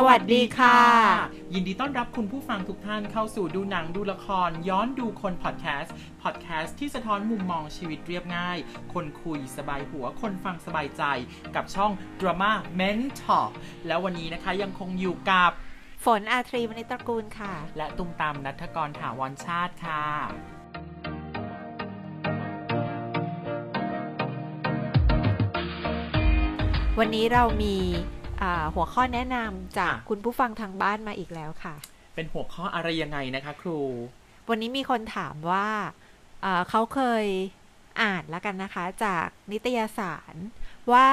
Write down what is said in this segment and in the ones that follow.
สวัสดีค่ะ ยินดีต้อนรับคุณผู้ฟังทุกท่านเข้าสู่ดูหนังดูละคร ย้อนดูคนพอดแคสต์พอดแคสต์ที่สะท้อนมุมมองชีวิตเรียบง่าย คนคุยสบายหัวคนฟังสบายใจ กับช่อง Drama Mentor แล้ววันนี้นะคะยังคงอยู่กับฝนอาทรีวณิชตระกูลค่ะ และตุ้มตามนัทกรถาวรชาติค่ะวันนี้เรามีอ่า หัวข้อแนะนำจากค่ะคุณผู้ฟังทางบ้านมาอีกแล้วค่ะ เป็นหัวข้ออะไรยังไงนะคะ ครู วันนี้มีคนถามว่าอ่าเขาเคยอ่านแล้วกันนะคะ จากนิตยสารว่า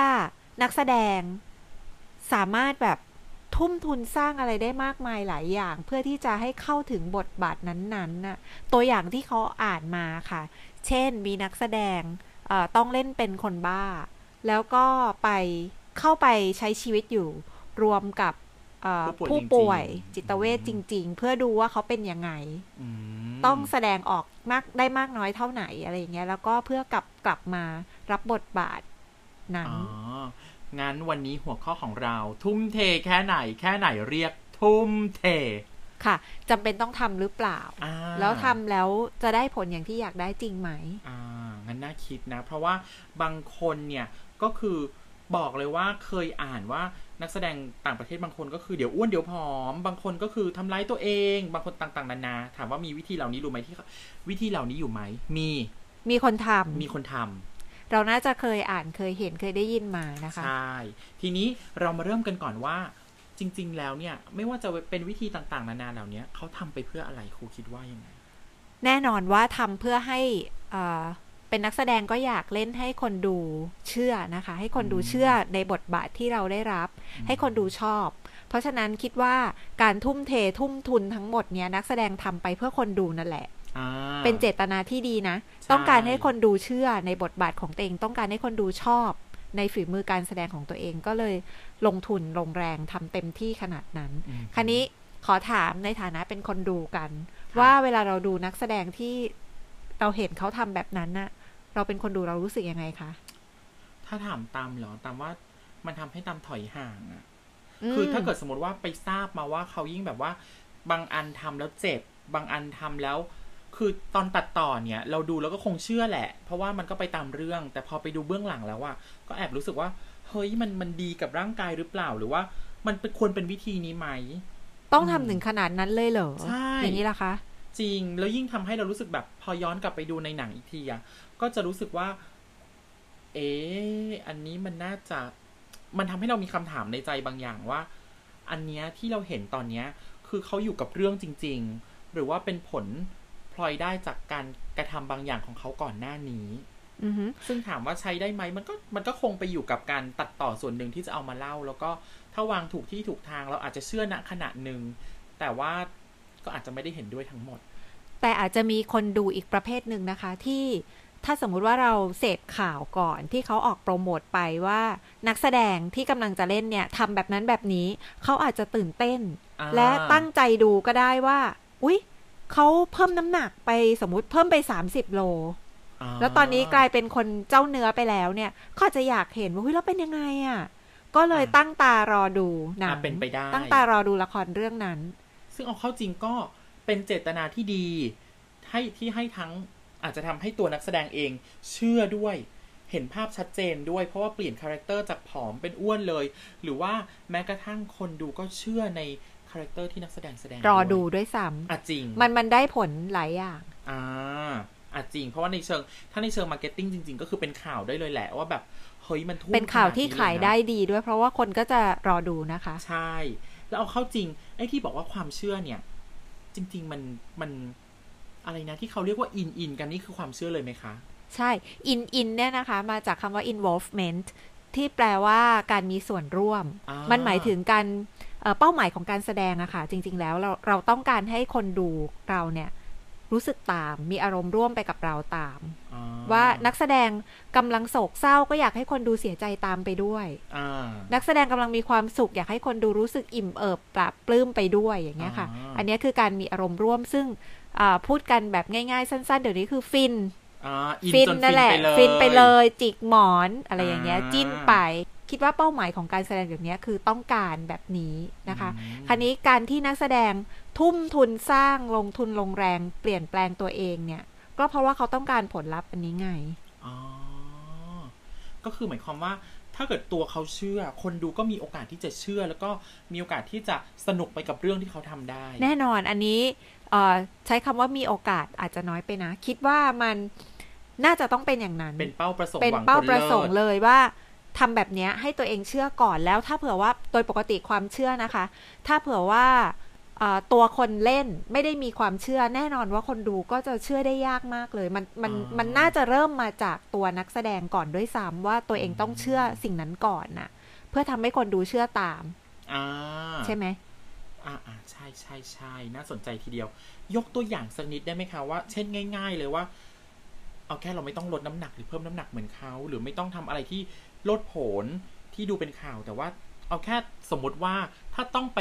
นักแสดงสามารถแบบทุ่มทุนสร้างอะไรได้มากมายหลายอย่าง เพื่อที่จะให้เข้าถึงบทบาทนั้นๆน่ะตัวอย่างที่เขาอ่านมาค่ะ เช่นมีนักแสดงเอ่อต้องเล่นเป็นคนบ้า แล้วก็ไป เข้าไปใช้ชีวิตอยู่รวมกับเอ่อผู้ผู้ป่ป่ววยยจริงๆจิตเวชจริง ๆ เพื่อดูว่าเขาเป็นยังไงอืมต้องแสดงออกมากได้มากน้อยเท่าไหนอะไรอย่างเงี้ยแล้วก็เพื่อกลับกลับมารับบทบาทนั้นอ๋องั้นวันนี้หัวข้อของเรา ทุ่มเทแค่ไหนแค่ไหนเรียกทุ่มเท ค่ะจำเป็นต้องทำหรือเปล่าอ่า แล้วทำแล้วจะได้ผลอย่างที่อยากได้จริงไหมอ่างั้นน่าคิดนะ เพราะว่าบางคนเนี่ยก็คือ บอกเลยว่าเคยอ่านว่านักแสดงต่างประเทศบางคนก็คือเดี๋ยวอ้วนเดี๋ยวผอม บางคนก็คือทำร้ายตัวเอง บางคนต่างๆนานา ถามว่ามีวิธีเหล่านี้รู้ไหมที่เขาวิธีเหล่านี้อยู่ไหมมีมีคนทำมีคนทำเราน่าจะเคยอ่านเคยเห็นเคยได้ยินมานะคะ ใช่ ทีนี้เรามาเริ่มกันก่อนว่า จริง ๆ แล้วเนี่ย ไม่ว่าจะเป็นวิธีต่างๆ นานาเหล่านี้เขาทำไปเพื่ออะไรครูคิดว่ายังไงแน่นอนว่าทำเพื่อให้ เอ่อเป็นนักแสดงก็อยากเล่นให้คนดูเชื่อนะคะ ให้คนดูอืมเชื่อในบทบาทที่เราได้รับ ให้คนดูชอบ เพราะฉะนั้นคิดว่าการทุ่มเททุ่มทุนทั้งหมดเนี้ยนักแสดงทำไปเพื่อคนดูนั่นแหละอ่าเป็นเจตนาที่ดีนะใช่ต้องการให้คนดูเชื่อในบทบาทของตัวเองต้องการให้คนดูชอบ ในฝีมือการแสดงของตัวเองก็เลยลงทุนลงแรงทำเต็มที่ขนาดนั้นอืมคราวนี้ขอถามในฐานะเป็นคนดูกัน ว่าเวลาเราดูนักแสดงที่เราเห็นเขาทำแบบนั้นน่ะ เราเป็นคนดูเรารู้สึกยังไงคะ ถ้าถามตามเหรอตามว่ามันทำให้ตามถอยห่างอะมคือถ้าเกิดสมมติว่าไปทราบมาว่าเขายิ่งแบบว่า บางอันทำแล้วเจ็บ บางอันทำแล้ว คือตอนตัดต่อเนี่ย เราดูแล้วก็คงเชื่อแหละ เพราะว่ามันก็ไปตามเรื่อง แต่พอไปดูเบื้องหลังแล้วอะก็แอบรู้สึกว่า เฮ้ยมันมันดีกับร่างกายหรือเปล่าหรือว่า มันเป็นควรเป็นวิธีนี้ไหมต้องทำถึงขนาดนั้นเลยเหรอใช่อย่างนี้ล่ะคะ จริงแล้วยิ่งทำให้เรารู้สึกแบบพอย้อนกลับไปดูในหนังอีกทีอะ ก็จะรู้สึกว่า เอ๊ะอันนี้มันน่าจะ มันทำให้เรามีคำถามในใจบางอย่างว่า อันเนี้ยที่เราเห็นตอนเนี้ย คือเขาอยู่กับเรื่องจริง ๆ หรือว่าเป็นผลพลอยได้จากการกระทำบางอย่างของเขาก่อนหน้านี้อือฮึซึ่งถามว่าใช้ได้ไหมมันก็มันก็คงไปอยู่กับการตัดต่อส่วนหนึ่งที่จะเอามาเล่า แล้วก็ถ้าวางถูกที่ถูกทางเราอาจจะเชื่อณขณะหนึ่งแต่ว่าก็อาจจะไม่ได้เห็นด้วยทั้งหมด แต่อาจจะมีคนดูอีกประเภทหนึ่งนะคะ ที่ ถ้าสมมุติว่าเราเสพข่าวก่อนที่เขาออกโปรโมทไปว่า นักแสดงที่กำลังจะเล่นเนี่ยทำแบบนั้นแบบนี้เขาอาจจะตื่นเต้นอ่าและตั้งใจดูก็ได้ว่า อุ๊ยเขาเพิ่มน้ำหนักไปสมมุติเพิ่มไป 30 โลแล้วตอนนี้กลายเป็นคนเจ้าเนื้อไปแล้วเนี่ยเขาอาจจะอยากเห็นว่าเฮ้ยแล้วเป็นยังไงอะ่ะก็เลยตั้งตารอดูหนังอะเป็นไปได้ ตั้งตารอดูละครเรื่องนั้น ซึ่งเอาเข้าจริงก็เป็นเจตนาที่ดีให้ที่ให้ทั้ง อาจจะทำให้ตัวนักแสดงเองเชื่อด้วยเห็นภาพชัดเจนด้วยเพราะว่าเปลี่ยน character จากผอมเป็นอ้วนเลย หรือว่าแม้กระทั่งคนดูก็เชื่อใน character ที่นักแสดงแสดงรอดูวยด้วยซ้อะจริงำมันมันได้ผลหลายอย่างอ่าอะจริง เพราะว่าในเชิง ถ้าในเชิง marketing จริง ๆ ก็คือเป็นข่าวได้เลยแหละว่าแบบเฮ้ยมันทุ่มเป็นข่าวที่ขนนี้ขายเลนะได้ดีด้วย เพราะว่าคนก็จะรอดูนะคะ ใช่ แล้วเอาเข้าจริงไอ้ที่บอกว่าความเชื่อเนี่ย จริง ๆ มันมัน อะไรนะที่เขาเรียกว่า in in กันนี่คือความเชื่อเลยไหมคะ ใช่ in in เนี่ยนะคะ มาจากคำว่า involvement ที่แปลว่าการมีส่วนร่วมอ่ามัมันหมายถึงการเอ่อเป้าหมายของการแสดงอะค่ะ จริง ๆ แล้วเราเราต้องการให้คนดูเราเนี่ยรู้สึกตาม มีอารมณ์ร่วมไปกับเราตามอ่ว่านักแสดงกำลังโศกเศร้าก็อยากให้คนดูเสียใจตามไปด้วยอ่านักแสดงกำลังมีความสุข อยากให้คนดูรู้สึกอิ่มเอิบปรับปลื้มไปด้วยอย่างเงี้ยค่ะอ่าอันเนี้ยคือการมีอารมณ์ร่วมซึ่งอ่า พูดกันแบบง่ายๆ สั้น ๆ เดี๋ยวนี้คือฟินอ่าอินฟินจนนั่นแหละ ฟิฟินนไปไปเลเลยยจิกหมอนอะไรอย่างเงี้ยอ่าจิ้นไปคิคิดว่าเป้าหมายของการแสดงแบบนี้คือต้องการแบบนี้นะคะอืมคราวนี้การที่นักแสดงทุ่มทุนสร้างลงทุนลงแรงเปลี่ยนแปลงตัวเองเนี่ย ก็เพราะว่าเขาต้องการผลลัพธ์อันนี้ไงอ๋อก็คือหมายความว่าถ้าเกิดตัวเขาเชื่อ คนดูก็มีโอกาสที่จะเชื่อ แล้วก็มีโอกาสที่จะสนุกไปกับเรื่องที่เขาทำได้ แน่นอนอันนี้เอ่อ ใช้คำว่ามีโอกาสอาจจะน้อยไปนะ คิดว่ามันน่าจะต้องเป็นอย่างนั้น เป็นเป้าประสงค์เป็นหวังเป้าผลประสงเลิค์ศเลยว่าทำแบบเนี้ยให้ตัวเองเชื่อก่อนแล้วถ้าเผื่อว่าโดยปกติความเชื่อนะคะ ถ้าเผื่อว่าเอ่อตัวคนเล่นไม่ได้มีความเชื่อแน่นอนว่าคนดูก็จะเชื่อได้ยากมากเลย มันมันมันน่าจะเริ่มมาจากตัวนักแสดงก่อนด้วยซ้ำว่าตัวเองต้องเชื่อสิ่งนั้นก่อนน่ะเพื่อทำให้คนดูเชื่อตามอ่าใช่ไหม อ่าอ่าใช่ใช่ใช่น่าสนใจทีเดียว ยกตัวอย่างสักนิดได้ไหมคะว่า เช่นง่าย ๆ เลยว่า เอาแค่เราไม่ต้องลดน้ำหนักหรือเพิ่มน้ำหนักเหมือนเขาหรือไม่ต้องทำอะไรที่ลดผลที่ดูเป็นข่าว แต่ว่าเอาแค่สมมติว่าถ้าต้องไป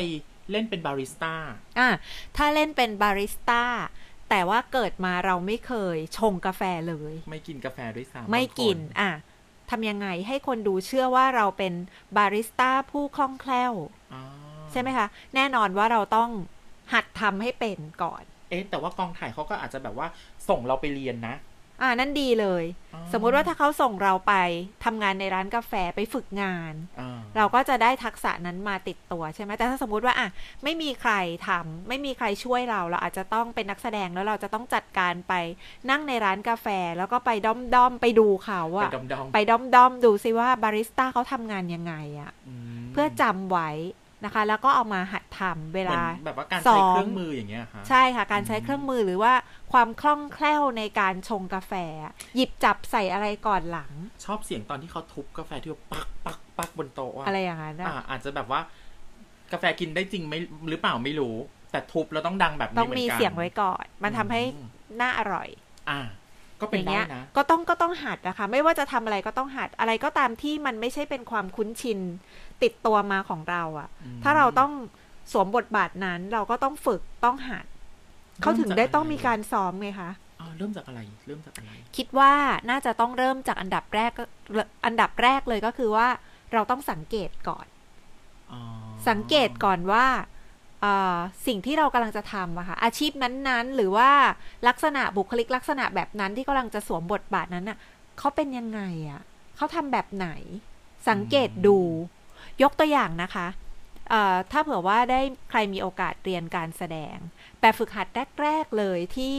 เล่นเป็นบาริสต้าอะถ้าเล่นเป็นบาริสต้าแต่ว่าเกิดมาเราไม่เคยชงกาแฟเลย ไม่กินกาแฟด้วยซ้ำไม่กินบางคอะทำยังไงให้คนดูเชื่อว่าเราเป็นบาริสต้าผู้คล่องแคล่วอ่า ใช่ไหมคะ แน่นอนว่าเราต้องหัดทำให้เป็นก่อน เอ๊ะแต่ว่ากองถ่ายเขาก็อาจจะแบบว่าส่งเราไปเรียนนะ อ่านั่นดีเลยอ๋อสมมุติว่าถ้าเขาส่งเราไปทำงานในร้านกาแฟไปฝึกงานอ่าเราก็จะได้ทักษะนั้นมาติดตัวใช่ไหมแต่ถ้าสมมติว่าอะไม่มีใครทำไม่มีใครช่วยเรา เราอาจจะต้องเป็นนักแสดงแล้วเราจะต้องจัดการไปนั่งในร้านกาแฟแล้วก็ไปด้อมด้อมๆไปดูเขาไปอะดอมดอมไปด้อมด้อมๆดูซิว่าบาริสต้าเขาทำงานยังไงอะมเพื่อจำไว้ นะคะ แล้วก็เอามาหัดทำเวเหมืลาอนแบบว่าการซ้ใช้อมเครื่องมืออย่างเงี้ยค่ะใช่ค่ะ การใช้เครื่องมือหรือว่าความคล่องแคล่วในการชงกาแฟ หยิบจับใส่อะไรก่อนหลัง ชอบเสียงตอนที่เขาทุบกาแฟที่แบบปักปักปักบนโต๊ะอะอะไรอย่างนั้นอะอ่าอาจจะแบบว่ากาแฟกินได้จริงไหมหรือเปล่าไม่รู้ แต่ทุบแล้วต้องดังแบบนี้ต้องเหมือนมีกันเสียงไว้ก่อน มันทำให้อืมน่าอร่อย อ่าก็เป็นอย่างได้เงี้ยนะก็ต้องก็ต้องหัดนะคะ ไม่ว่าจะทำอะไรก็ต้องหัดอะไรก็ตามที่มันไม่ใช่เป็นความคุ้นชิน ติดตัวมาของเราอะอืมถ้าเราต้องสวมบทบาทนั้น เราก็ต้องฝึกต้องหัดเขาถึงได้ต้องมีการซ้อมไงคะอ่าเริ่มจากอะไร เริ่มจากอะไร คิดว่าน่าจะต้องเริ่มจากอันดับแรกก็อันดับแรกเลยก็คือว่า เราต้องสังเกตก่อนอ๋อสังเกตก่อนว่าเอ่อสิ่งที่เรากำลังจะทำอะค่ะอาชีพนั้นๆ หรือว่าลักษณะบุคลิกลักษณะแบบนั้นที่กำลังจะสวมบทบาทนั้นน่ะเขาเป็นยังไงอะเขาทำแบบไหน สังเกตดู ยกตัวอย่างนะคะเอ่อถ้าเผื่อว่าได้ใครมีโอกาสเรียนการแสดง แบบฝึกหัดแรก ๆ เลยที่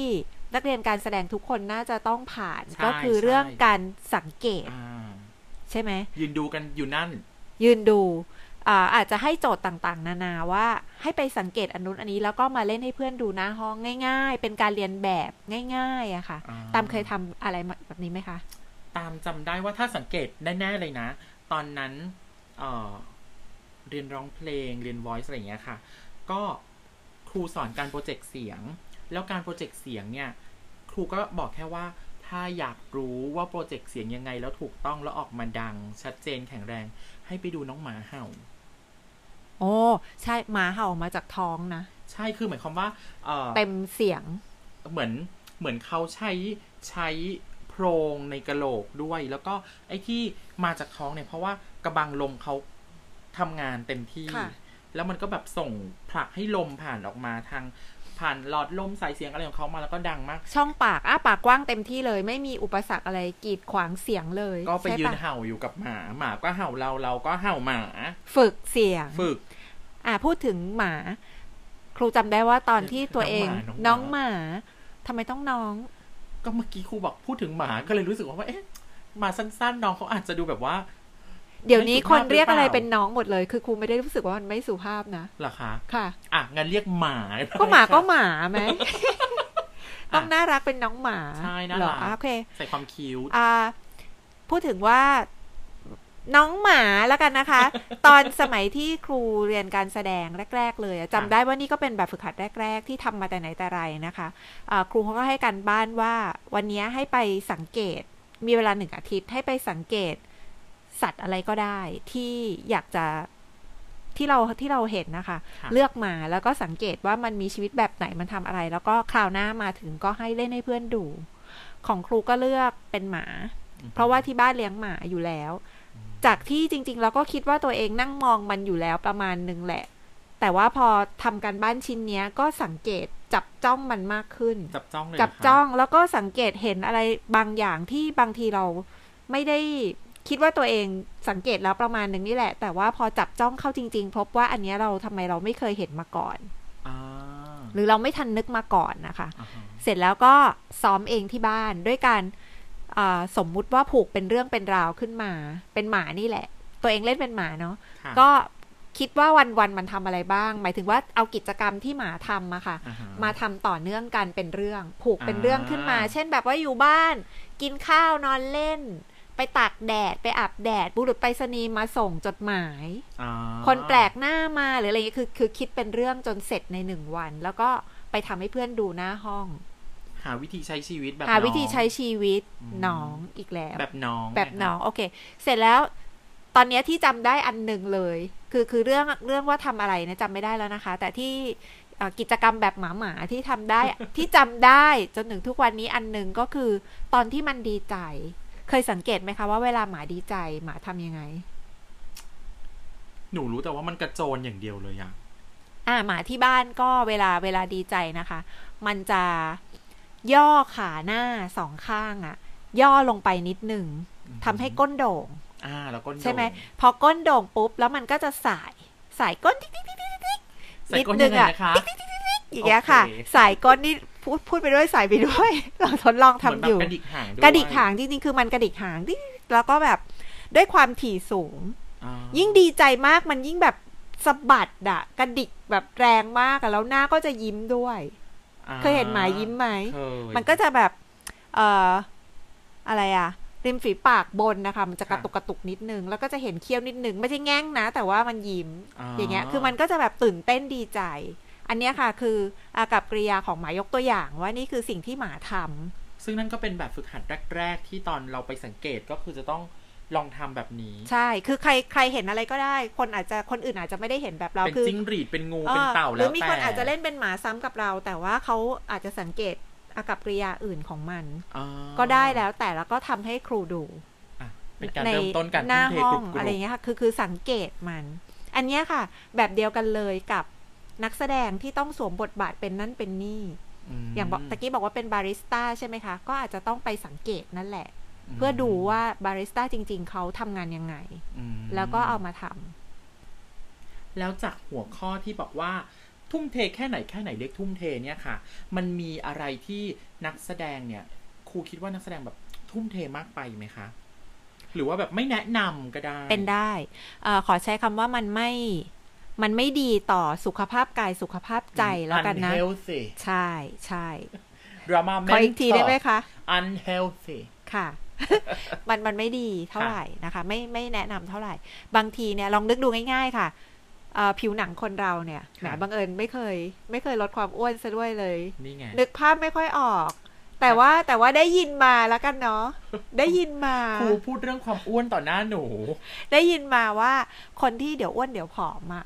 นักเรียนการแสดงทุกคนน่าจะต้องผ่านใช่ก็คือใช่เรื่องการสังเกตอ่าใช่ไหม ยืนดูกันอยู่นั่น ยืนดูอ่าอาจจะให้โจทย์ต่างๆ นานาว่าให้ไปสังเกตอันนู้นอันนี้แล้วก็มาเล่นให้เพื่อนดูหน้าห้องง่าย ๆ เป็นการเรียนแบบง่ายๆอะค่ะอ่าตามเคยทำอะไรแบบนี้ไหมคะ ตามจำได้ว่าถ้าสังเกตแน่ๆเลยนะ ตอนนั้น เอ่อเรียนร้องเพลง เรียน voice อะไรอย่างเงี้ยค่ะ ก็ครูสอนการโปรเจกต์เสียง แล้วการโปรเจกต์เสียงเนี่ย ครูก็บอกแค่ว่าถ้าอยากรู้ว่าโปรเจกต์เสียงยังไง แล้วถูกต้องแล้วออกมาดัง ชัดเจนแข็งแรง ให้ไปดูน้องหมาเห่า โอ้ใช่หมาเห่ามาจากท้องนะ ใช่คือหมายความว่าเอ่อเต็มเสียง เหมือนเหมือนเขาใช้ใช้โพรงในกระโหลกด้วย แล้วก็ไอ้ที่มาจากท้องเนี่ยเพราะว่า กระบังลมเขาทำงานเต็มที่ค่ะแล้วมันก็แบบส่งผลักให้ลมผ่านออกมาทางผ่านหลอดลมสายเสียงอะไรของเขามาแล้วก็ดังมาก ช่องปากอ้าปากกว้างเต็มที่เลย ไม่มีอุปสรรคอะไรกีดขวางเสียงเลย ก็ไปใช่ยืนปะเห่าอยู่กับหมา หมาก็เห่าเราเราก็เห่าหมา ฝึกเสียงฝึก อ่าพูดถึงหมา ครูจำได้ว่าตอนที่ตัวเอง น้น้อองงหหมามาทำไมต้องน้อง ก็เมื่อกี้ครูบอกพูดถึงหมาก็เลยรู้สึกว่าเอ๊ะหมาสั้นๆ น้องเขาอาจจะดูแบบว่า เดี๋ยวนี้ไม่สุคภาพนเรียกอะไรหรือเปล่าเป็นน้องหมดเลย คือครูไม่ได้รู้สึกว่ามันไม่สุภาพนะเหรอคะค่ะ อะงั้นเรียกหมาก็หมาก็ค่ะหมาไหมต้องน่ารักเป็นน้องหมาใช่น่ารักเหรออะโอเคใส่ความคิ้วอ่า พูดถึงว่าน้องหมาแล้วกันนะคะ ตอนสมัยที่ครูเรียนการแสดงแรก ๆ เลยอะจำได้ว่านี่ก็เป็นแบบฝึกหัดแรก ๆ ที่ทำมาแต่ไหนแต่ไรนะคะอ่าครูเขาก็ให้การบ้านว่าวันนี้ให้ไปสังเกตมีเวลาหนึ่งอาทิตย์ให้ไปสังเกต สัตว์อะไรก็ได้ที่อยากจะที่เราที่เราเห็นนะคะค่ะเลือกมาแล้วก็สังเกตว่ามันมีชีวิตแบบไหนมันทำอะไร แล้วก็คราวหน้ามาถึงก็ให้เล่นให้เพื่อนดู ของครูก็เลือกเป็นหมา เพราะว่าที่บ้านเลี้ยงหมาอยู่แล้ว จากที่จริง ๆ เราก็คิดว่าตัวเองนั่งมองมันอยู่แล้วประมาณหนึ่งแหละ แต่ว่าพอทำการบ้านชิ้นเนี้ยก็สังเกตจับจ้องมันมากขึ้น จับจ้องเลยจับเหรคะจ้องแล้วก็สังเกตเห็นอะไรบางอย่างที่บางทีเราไม่ได้ คิดว่าตัวเองสังเกตแล้วประมาณหนึ่งนี่แหละ แต่ว่าพอจับจ้องเข้าจริง ๆ พบว่าอันเนี้ยเราทำไมเราไม่เคยเห็นมาก่อนอ่าหรือเราไม่ทันนึกมาก่อนนะคะอ่าฮะเสร็จแล้วก็ซ้อมเองที่บ้านด้วยการอ่าสมมุติว่าผูกเป็นเรื่องเป็นราวขึ้นมา เป็นหมานี่แหละ ตัวเองเล่นเป็นหมาเนาะค่ะก็คิดว่าวันวันๆมันทำอะไรบ้าง หมายถึงว่าเอากิจกรรมที่หมาทำอะค่ะอ่าฮะมาทำต่อเนื่องกันเป็นเรื่อง ผูกเป็นเรื่องขึ้นมาอ่าเช่นแบบว่าอยู่บ้าน กินข้าวนอนเล่นไป ตากแดดไปอาบแดด บุรุษไปรษณีย์มาส่งจดหมายอ่าคนแปลกหน้ามาหรืออะไรอย่างเงี้ยคือ คือคิดเป็นเรื่องจนเสร็จในหนึ่งวัน แล้วก็ไปทำให้เพื่อนดูหน้าห้อง หาวิธีใช้ชีวิตแบบหาวิธีน้องใช้ชีวิตอืมน้องอีกแล้ว แบบน้อง แบบเยน้อง โอเค เสร็จแล้ว ตอนเนี้ยที่จำได้อันหนึ่งเลย คือคือเรื่องเรื่องว่าทำอะไรนะจำไม่ได้แล้วนะคะ แต่ที่เอ่อกิจกรรมแบบหมาหมาๆที่ทำได้ที่จำได้จนถึงทุกวันนี้อันหนึ่งก็คือ ตอนที่มันดีใจ เคยสังเกตไหมคะว่าเวลาหมาดีใจหมาทำยังไง หนูรู้แต่ว่ามันกระโจนอย่างเดียวเลยอะอ่าหมาที่บ้านก็เวลาเวลาดีใจนะคะ มันจะย่อขาหน้าสองข้างอะย่อลงไปนิดหนึ่งทำให้ก้นโด่ง อ่า แล้วก็ใช่ไหมโด่งพอก้นโด่งปุ๊บ แล้วมันก็จะส่ายส่ายก้นติ๊กติ๊กติ๊กติ๊กติ๊กใส่ก้นนิยัดงนึไงงอะนะคะอย่างเงี้ยค่ะโอเคสายก้นนี่ พูดพูดไปด้วยส่ายไปด้วย เราทดลองทำเหมือนแบบอยู่กระดิกหางด้วยกระดิกหางจริงๆคือมันกระดิกหางติ๊กแล้วก็แบบด้วยความถี่สูงอ่ายิ่งดีใจมากมันยิ่งแบบสะบัดอะกระดิกแบบแรงมากอะแล้วหน้าก็จะยิ้มด้วยอ่าเคยเห็นหมายิ้มไหมเคยมันก็จะแบบ เอ่อ อะไรอะริมฝีปากบนนะคะ มันจะกระตุกกระตุกนิดนึง แล้วก็จะเห็นเคี้ยวนิดนึง ไม่ใช่แง่งนะ แต่ว่ามันยิ้ม อย่างเงี้ย คือมันก็จะแบบตื่นเต้นดีใจ อันเนี้ยค่ะคืออากับกริยาของหมายกตัวอย่างว่านี่คือสิ่งที่หมาทำซึ่งนั่นก็เป็นแบบฝึกหัดแรก ๆ ที่ตอนเราไปสังเกตก็คือจะต้องลองทำแบบนี้ ใช่ คือใครใครเห็นอะไรก็ได้ คนอาจจะคนอื่นอาจจะไม่ได้เห็นแบบเราเป็นคือจิ้งหรีดเป็นงูเออเป็นเต่าหแล้วรือมีคนแต่อาจจะเล่นเป็นหมาซ้ำกับเรา แต่ว่าเขาอาจจะสังเกตอากับกริยาอื่นของมันอ่าก็ได้แล้วแต่แล้วก็ทำให้ครูดูอะเป็นการในเริ่มต้นการหน้าทุ่มเทห้อกรุงบกรุบอะไรเงี้ยค่ะคือคือสังเกตมัน อันเนี้ยค่ะ แบบเดียวกันเลยกับ นักแสดงที่ต้องสวมบทบาทเป็นนั่นเป็นนี่มอย่างบอกตะกี้บอกว่าเป็นบาริสต้าใช่ไหมคะ ก็อาจจะต้องไปสังเกตนั่นแหละ เพื่อดูว่าบาริสต้าจริง ๆ เขาทำงานยังไงอืมแล้วก็เอามาทำแล้วจากหัวข้อที่บอกว่าทุ่มเทแค่ไหนแค่ไหนเรียกทุ่มเทเนี่ยค่ะ มันมีอะไรที่นักแสดงเนี่ยครูคิดว่านักแสดงแบบทุ่มเทมากไปไหมคะ หรือว่าแบบไม่แนะนำก็ได้ เป็นได้เออขอใช้คำว่ามันไม่ มันไม่ดีต่อสุขภาพกายสุขภาพใจแล้วกันนะ unhealthy ใช่ใช่ drama ขออีกทีได้ไหมคะ unhealthy ค่ะ มันมันไม่ดีเท่าไหร่นะคะ ไม่ไม่แนะนำเท่าไหร่ บางทีเนี่ยลองนึกดูง่าย ๆ ค่ะเอ่อผิวหนังคนเราเนี่ยแหมค่ะบังเอิญไม่เคย ไม่เคยลดความอ้วนซะด้วยเลยนี่ไงนึกภาพไม่ค่อยออก แต่ว่าแต่ว่าได้ยินมาแล้วกันเนาะได้ยินมาครูพูดเรื่องความอ้วนต่อหน้าหนู ได้ยินมาว่าคนที่เดี๋ยวอ้วนเดี๋ยวผอมอะ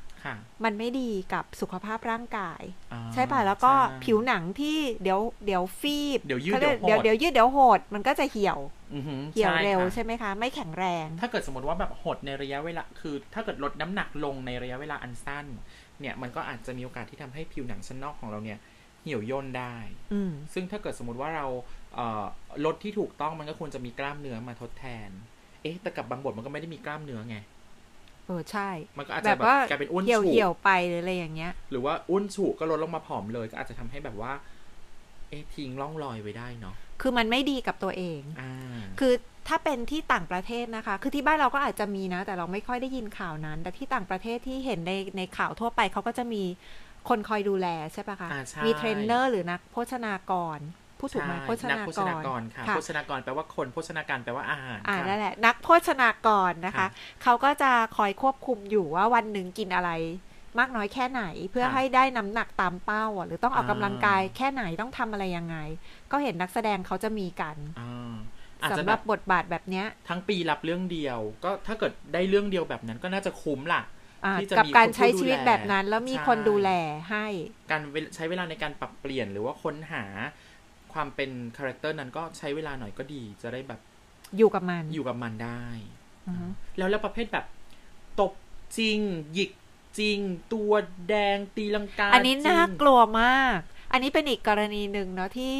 ค่ะ มันไม่ดีกับสุขภาพร่างกายอ่าใช่ป่ะแล้วก็ใช่ผิวหนังที่เดี๋ยวเดี๋ยวฟีบเดี๋ยวยืดขารีกเดี๋เดี๋ยยววโหดเดี๋ยวยืดเดี๋ยวโหดมันก็จะเหี่ยวอือหือเหี่ยวใช่เร็วค่ะใช่ไหมคะ ไม่แข็งแรง ถ้าเกิดสมมติว่าแบบหดในระยะเวลาคือ ถ้าเกิดลดน้ำหนักลงในระยะเวลาอันสั้น เนี่ยมันก็อาจจะมีโอกาสที่ทำให้ผิวหนังชั้นนอกของเราเนี่ยเหี่ยวย่นได้อืมซึ่งถ้าเกิดสมมติว่าเราเอ่อลดที่ถูกต้องมันก็ควรจะมีกล้ามเนื้อมาทดแทน เอ๊ะแต่กับบางบทมันก็ไม่ได้มีกล้ามเนื้อไง เออใช่ มันก็อาจจะแบบแบบว่ากลายเป็นอ้วนเหี่ยวฉุเหี่ยวไปหรืออะไรอย่างเงี้ย หรือว่าอ้วนฉุก็ลดลงมาผอมเลย ก็อาจจะทำให้แบบว่า เอ๊ะทิ้งร่องรอยไว้ได้เนาะคือมันไม่ดีกับตัวเองอ่าคือถ้าเป็นที่ต่างประเทศนะคะ คือที่บ้านเราก็อาจจะมีนะ แต่เราไม่ค่อยได้ยินข่าวนั้น แต่ที่ต่างประเทศที่เห็นในในข่าวทั่วไปเขาก็จะมีคนคอยดูแลใช่ปะคะอ่าใช่มีเทรนเนอร์หรือนักโภชนากร ผู้ถูกไหมใช่โภชนักนาโภกชนารกรค่ะค่ะโภชนากรแปลว่าคนโภชนาการแปลว่าอาหารอ่าค่ะนั่นแหละ นักโภชนากรนะคะค่ะเขาก็จะคอยควบคุมอยู่ว่าวันหนึ่งกินอะไรมากน้อยแค่ไหนเพื่อค่ะให้ได้น้ำหนักตามเป้าอะหรือต้องออกอ่ากำลังกายแค่ไหนต้องทำอะไรยังไง ก็เห็นนักแสดงเขาจะมีกันอ่าอาจจะสำหแบรับบบทบาทแบบเนี้ย ทั้งปีรับเรื่องเดียว ก็ถ้าเกิดได้เรื่องเดียวแบบนั้นก็น่าจะคุ้มล่ะอ่าที่จะกับมีการคนใช้ผู้ดูชีวิตแลแบบนั้นแล้วมีใช่คนดูแลให้ การเวลใช้เวลาในการปรับเปลี่ยนหรือว่าค้นหา ความเป็นคาแรคเตอร์นั้นก็ใช้เวลาหน่อยก็ดี จะได้แบบอยู่กับมัน อยู่กับมันได้ออือฮึแล้วแล้วประเภทแบบ ตบจริง หยิกจริง ตัวแดงตีลังกา อันนี้จริงน่ากลัวมาก อันนี้เป็นอีกกรณีหนึ่งเนาะที่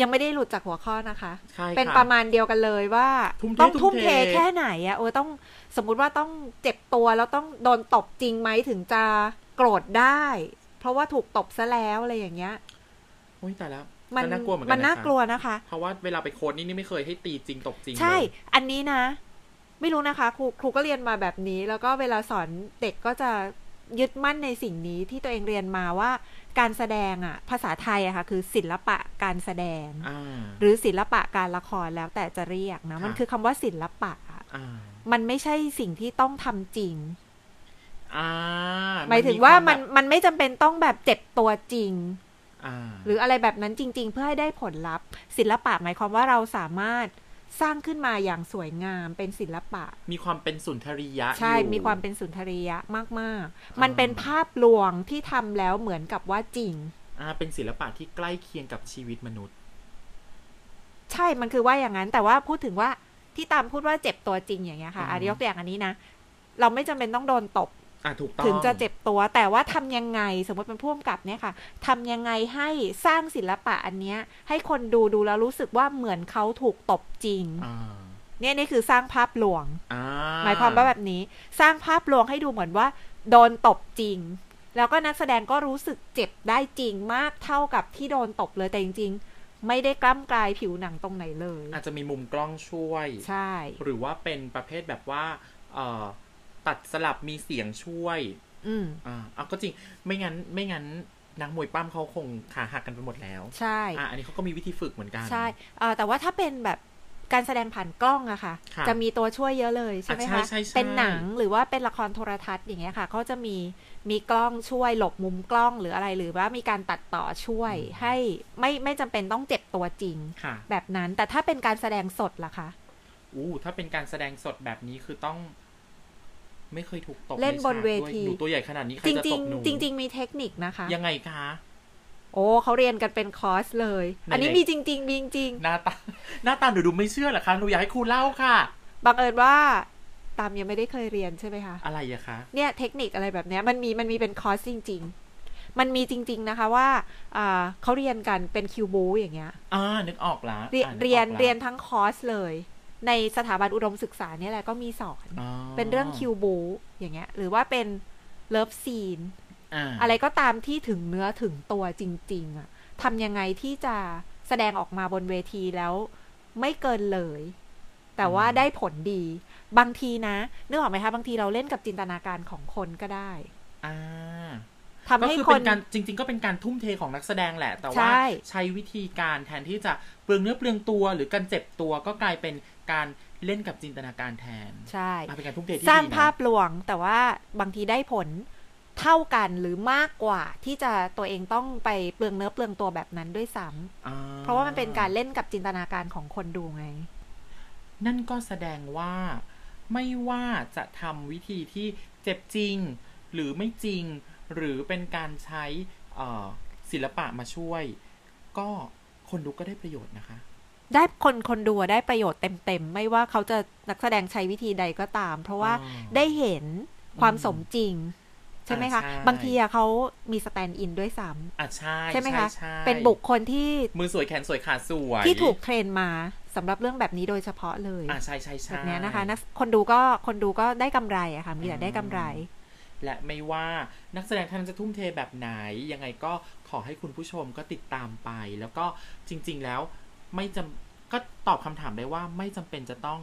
ยังไม่ได้หลุดจากหัวข้อนะคะใช่เป็นค่ประมาณเดียวกันเลยว่าทุ่มเทต้องทุ่ทุ่มมเทเทแค่ไหนอะโอ้ต้องสมมุติว่าต้องเจ็บตัวแล้วต้องโดนตบจริงไหมถึงจะโกรธได้ เพราะว่าถูกตบซะแล้วอะไรอย่างเงี้ยโอ้ยแต่แล้ว มันน่ากลัวเหมือนกัมันนน่านะคะกลัวนะคะ เพราะว่าเวลาไปโค้ดนี่นี่ไม่เคยให้ตีจริงตบจริง ใช่เลยอันนี้นะ ไม่รู้นะคะ ครูครูก็เรียนมาแบบนี้ แล้วก็เวลาสอนเด็กก็จะยึดมั่นในสิ่งนี้ที่ตัวเองเรียนมาว่า การแสดงอะภาษาไทยอะค่ะ คือศิลปะการแสดงอ่าหรือศิลปะการละครแล้วแต่จะเรียกนะค่ะมันคือคำว่าศิลปะอะอ่ามันไม่ใช่สิ่งที่ต้องทำจริงอ่าหมายถึงว่าควมันแบบมันไม่จำเป็นต้องแบบเจ็บตัวจริงอ่า หรืออะไรแบบนั้นจริง ๆ เพื่อให้ได้ผลลัพธ์ ศิลปะหมายความว่าเราสามารถสร้างขึ้นมาอย่างสวยงามเป็นศิลปะ มีความเป็นสุนทรียะ ใช่อยู่มีความเป็นสุนทรียะมากอ่าๆมันเป็นภาพลวงที่ทำแล้วเหมือนกับว่าจริง อ่า เป็นศิลปะที่ใกล้เคียงกับชีวิตมนุษย์ ใช่ มันคือว่าอย่างนั้น แต่ว่าพูดถึงว่าที่ตามพูดว่าเจ็บตัวจริงอย่างเงี้ยค่ะอืมอะยกตัวอย่างอันนี้นะ เราไม่จำเป็นต้องโดนตบอ่า ถูกต้องถึงจะเจ็บตัว แต่ว่าทำยังไง สมมติเป็นผู้กำกับเนี่ยค่ะทำยังไงให้สร้างศิลปะอันเนี้ย ให้คนดูดูแล้วรู้สึกว่าเหมือนเขาถูกตบจริงอ่าเนี่ยนี่คือสร้างภาพลวงอ่าหมายความว่าแบบนี้ สร้างภาพลวงให้ดูเหมือนว่า โดนตบจริง แล้วก็นักแสดงก็รู้สึกเจ็บได้จริงมากเท่ากับที่โดนตบเลยแต่จริง ๆ ไม่ได้กล้ำกลายผิวหนังตรงไหนเลย อาจจะมีมุมกล้องช่วย ใช่ หรือว่าเป็นประเภทแบบว่าเอ่อ ตัดสลับมีเสียงช่วย อืมอ่าเอาก็จริง ไม่งั้นไม่งั้นนักมวยปั้มเขาคงขาหักกันไปหมดแล้ว ใช่อ่าอันนี้เขาก็มีวิธีฝึกเหมือนกันใช่เอ่อแต่ว่าถ้าเป็นแบบการแสดงผ่านกล้องอะค่ะค่ะจะมีตัวช่วยเยอะเลยใช่ไหมอะใช่คะใช่ใช่เป็นหนังหรือว่าเป็นละครโทรทัศน์อย่างเงี้ยค่ะเขาจะมีมีกล้องช่วยหลบมุมกล้องหรืออะไรหรือว่ามีการตัดต่อช่วยให้ไม่ไม่จำเป็นต้องเจ็บตัวจริงค่ะแบบนั้นแต่ถ้าเป็นการแสดงสดล่ะคะอู้ถ้าเป็นการแสดงสดแบบนี้คือต้อง ไม่เคยถูกตบเล่นบนใฉากเวด้วยทีหนูตัวใหญ่ขนาดนี้ใครจริงจะจริตงบหนูจริงๆมีเทคนิคนะคะ ยังไงคะ โอ้เขาเรียนกันเป็นคอร์สเลยไหนๆอันนี้มีจริงๆมีจริงหน้าตาหน้าตาหนูดูไม่เชื่อเหรอคะหนูอยากให้ครูเล่าค่ะๆบังเอิญว่าตามยังไม่ได้เคยเรียนใช่ไหมคะ อะไรอะคะ เนี่ยเทคนิคอะไรแบบเนี้ยมันมีมันมีเป็นคอร์สจริง ๆ มันมีจริง ๆนะคะว่าอ่าเขาเรียนกันเป็นคิวบูอย่างเงี้ย อ่านึกออกละเรียนอ่านึกออกละเรียนเรียนทั้งคอร์สเลย ในสถาบันอุดมศึกษาเนี่ยแหละก็มีสอนอ๋อเป็นเรื่องคิวบู๊อย่างเงี้ย หรือว่าเป็นเลิฟซีนอ่าอะไรก็ตามที่ถึงเนื้อถึงตัวจริง ๆอะทำยังไงที่จะแสดงออกมาบนเวทีแล้วไม่เกินเลย แต่ว่าได้ผลดี บางทีนะนึกออกไหมคะบางทีเราเล่นกับจินตนาการของคนก็ได้ อ่า ทำก็ให้คือคเป็นนการจริง ๆ ก็เป็นการทุ่มเทของนักแสดงแหละ แต่ว่าใช่ใช้วิธีการแทนที่จะเปลืองเนื้อเปลืองตัว หรือการเจ็บตัวก็กลายเป็นการเล่นกับจินตนาการแทน ใช่อะเป็นการทุ่มเทที่สร้างดีนะภาพลวง แต่ว่าบางทีได้ผลเท่ากันหรือมากกว่าที่จะตัวเองต้องไปเปลืองเนื้อเปลืองตัวแบบนั้นด้วยซ้ำอ่เพราะว่ามันเป็นการเล่นกับจินตนาการของคนดูไง นั่นก็แสดงว่าไม่ว่าจะทำวิธีที่เจ็บจริง หรือไม่จริง หรือเป็นการใช้เอ่อศิลปะมาช่วย ก็คนดูก็ได้ประโยชน์นะคะ ได้คนคนดูได้ประโยชน์เต็มๆ ไม่ว่าเขาจะนักแสดงใช้วิธีใดก็ตาม เพราะว่าอ๋อได้เห็นความสมจริงใช่ไหมคะอ่าใช่บางทีอะเขามีสแตนด์อินด้วยซ้อะใช่ำใช่ไหมคะใช่เป็นบุคคลที่มือสวยแขนสวยขาสวย ที่ถูกเทรนมาสำหรับเรื่องแบบนี้โดยเฉพาะเลยอะใช่ใช่ใช่แบบเนี้ยนะคะนักคนดูก็คนดูก็ได้กำไรอะค่ะ มีแต่ได้กำไร และไม่ว่านักแสดงท่านนนจะทุ่มเทแบบไหน ยังไงก็ขอให้คุณผู้ชมก็ติดตามไป แล้วก็จริง ๆ แล้วไม่จำก็ตอบคำถามได้ว่าไม่จำเป็นจะต้อง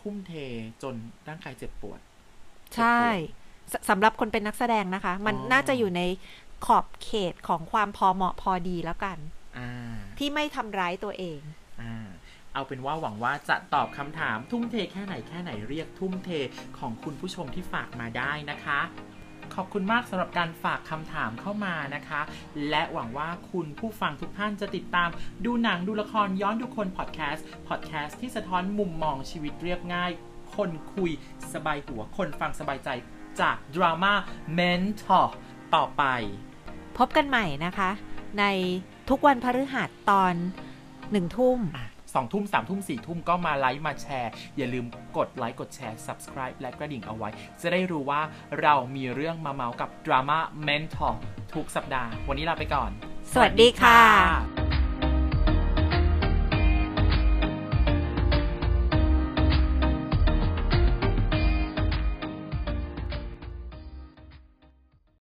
ทุ่มเทจนร่างกายเจ็บปวด ใช่สสำหรับคนเป็นนักแสดงนะคะ มันอ๋อน่าจะอยู่ในขอบเขตของความพอเหมาะพอดีแล้วกันอ่าที่ไม่ทำร้ายตัวเองอ่า เอาเป็นว่าหวังว่าจะตอบคำถามทุ่มเทแค่ไหนแค่ไหนเรียกทุ่มเทของคุณผู้ชมที่ฝากมาได้นะคะขอบคุณมากสำหรับการฝากคำถามเข้ามานะคะ และหวังว่าคุณผู้ฟังทุกท่านจะติดตาม ดูหนังดูละครย้อนดูคนพอดแคสต์พอดแคสต์ที่สะท้อนมุมมองชีวิตเรียบง่าย คนคุยสบายหัวคนฟังสบายใจจากดราม่าเมนทอร์ต่อไป พบกันใหม่นะคะ ในทุกวันพฤหัสตอนหนึ่งทุ่ม สองทุ่มสามทุ่มสี่ทุ่มก็มาไลค์มาแชร์ อย่าลืมกดไลค์กดแชร์ subscribe และกระดิ่งเอาไว้ จะได้รู้ว่าเรามีเรื่องมาเมาส์กับดราม่า Mentor ทุกสัปดาห์ วันนี้ลาไปก่อน สวัสดีค่ะ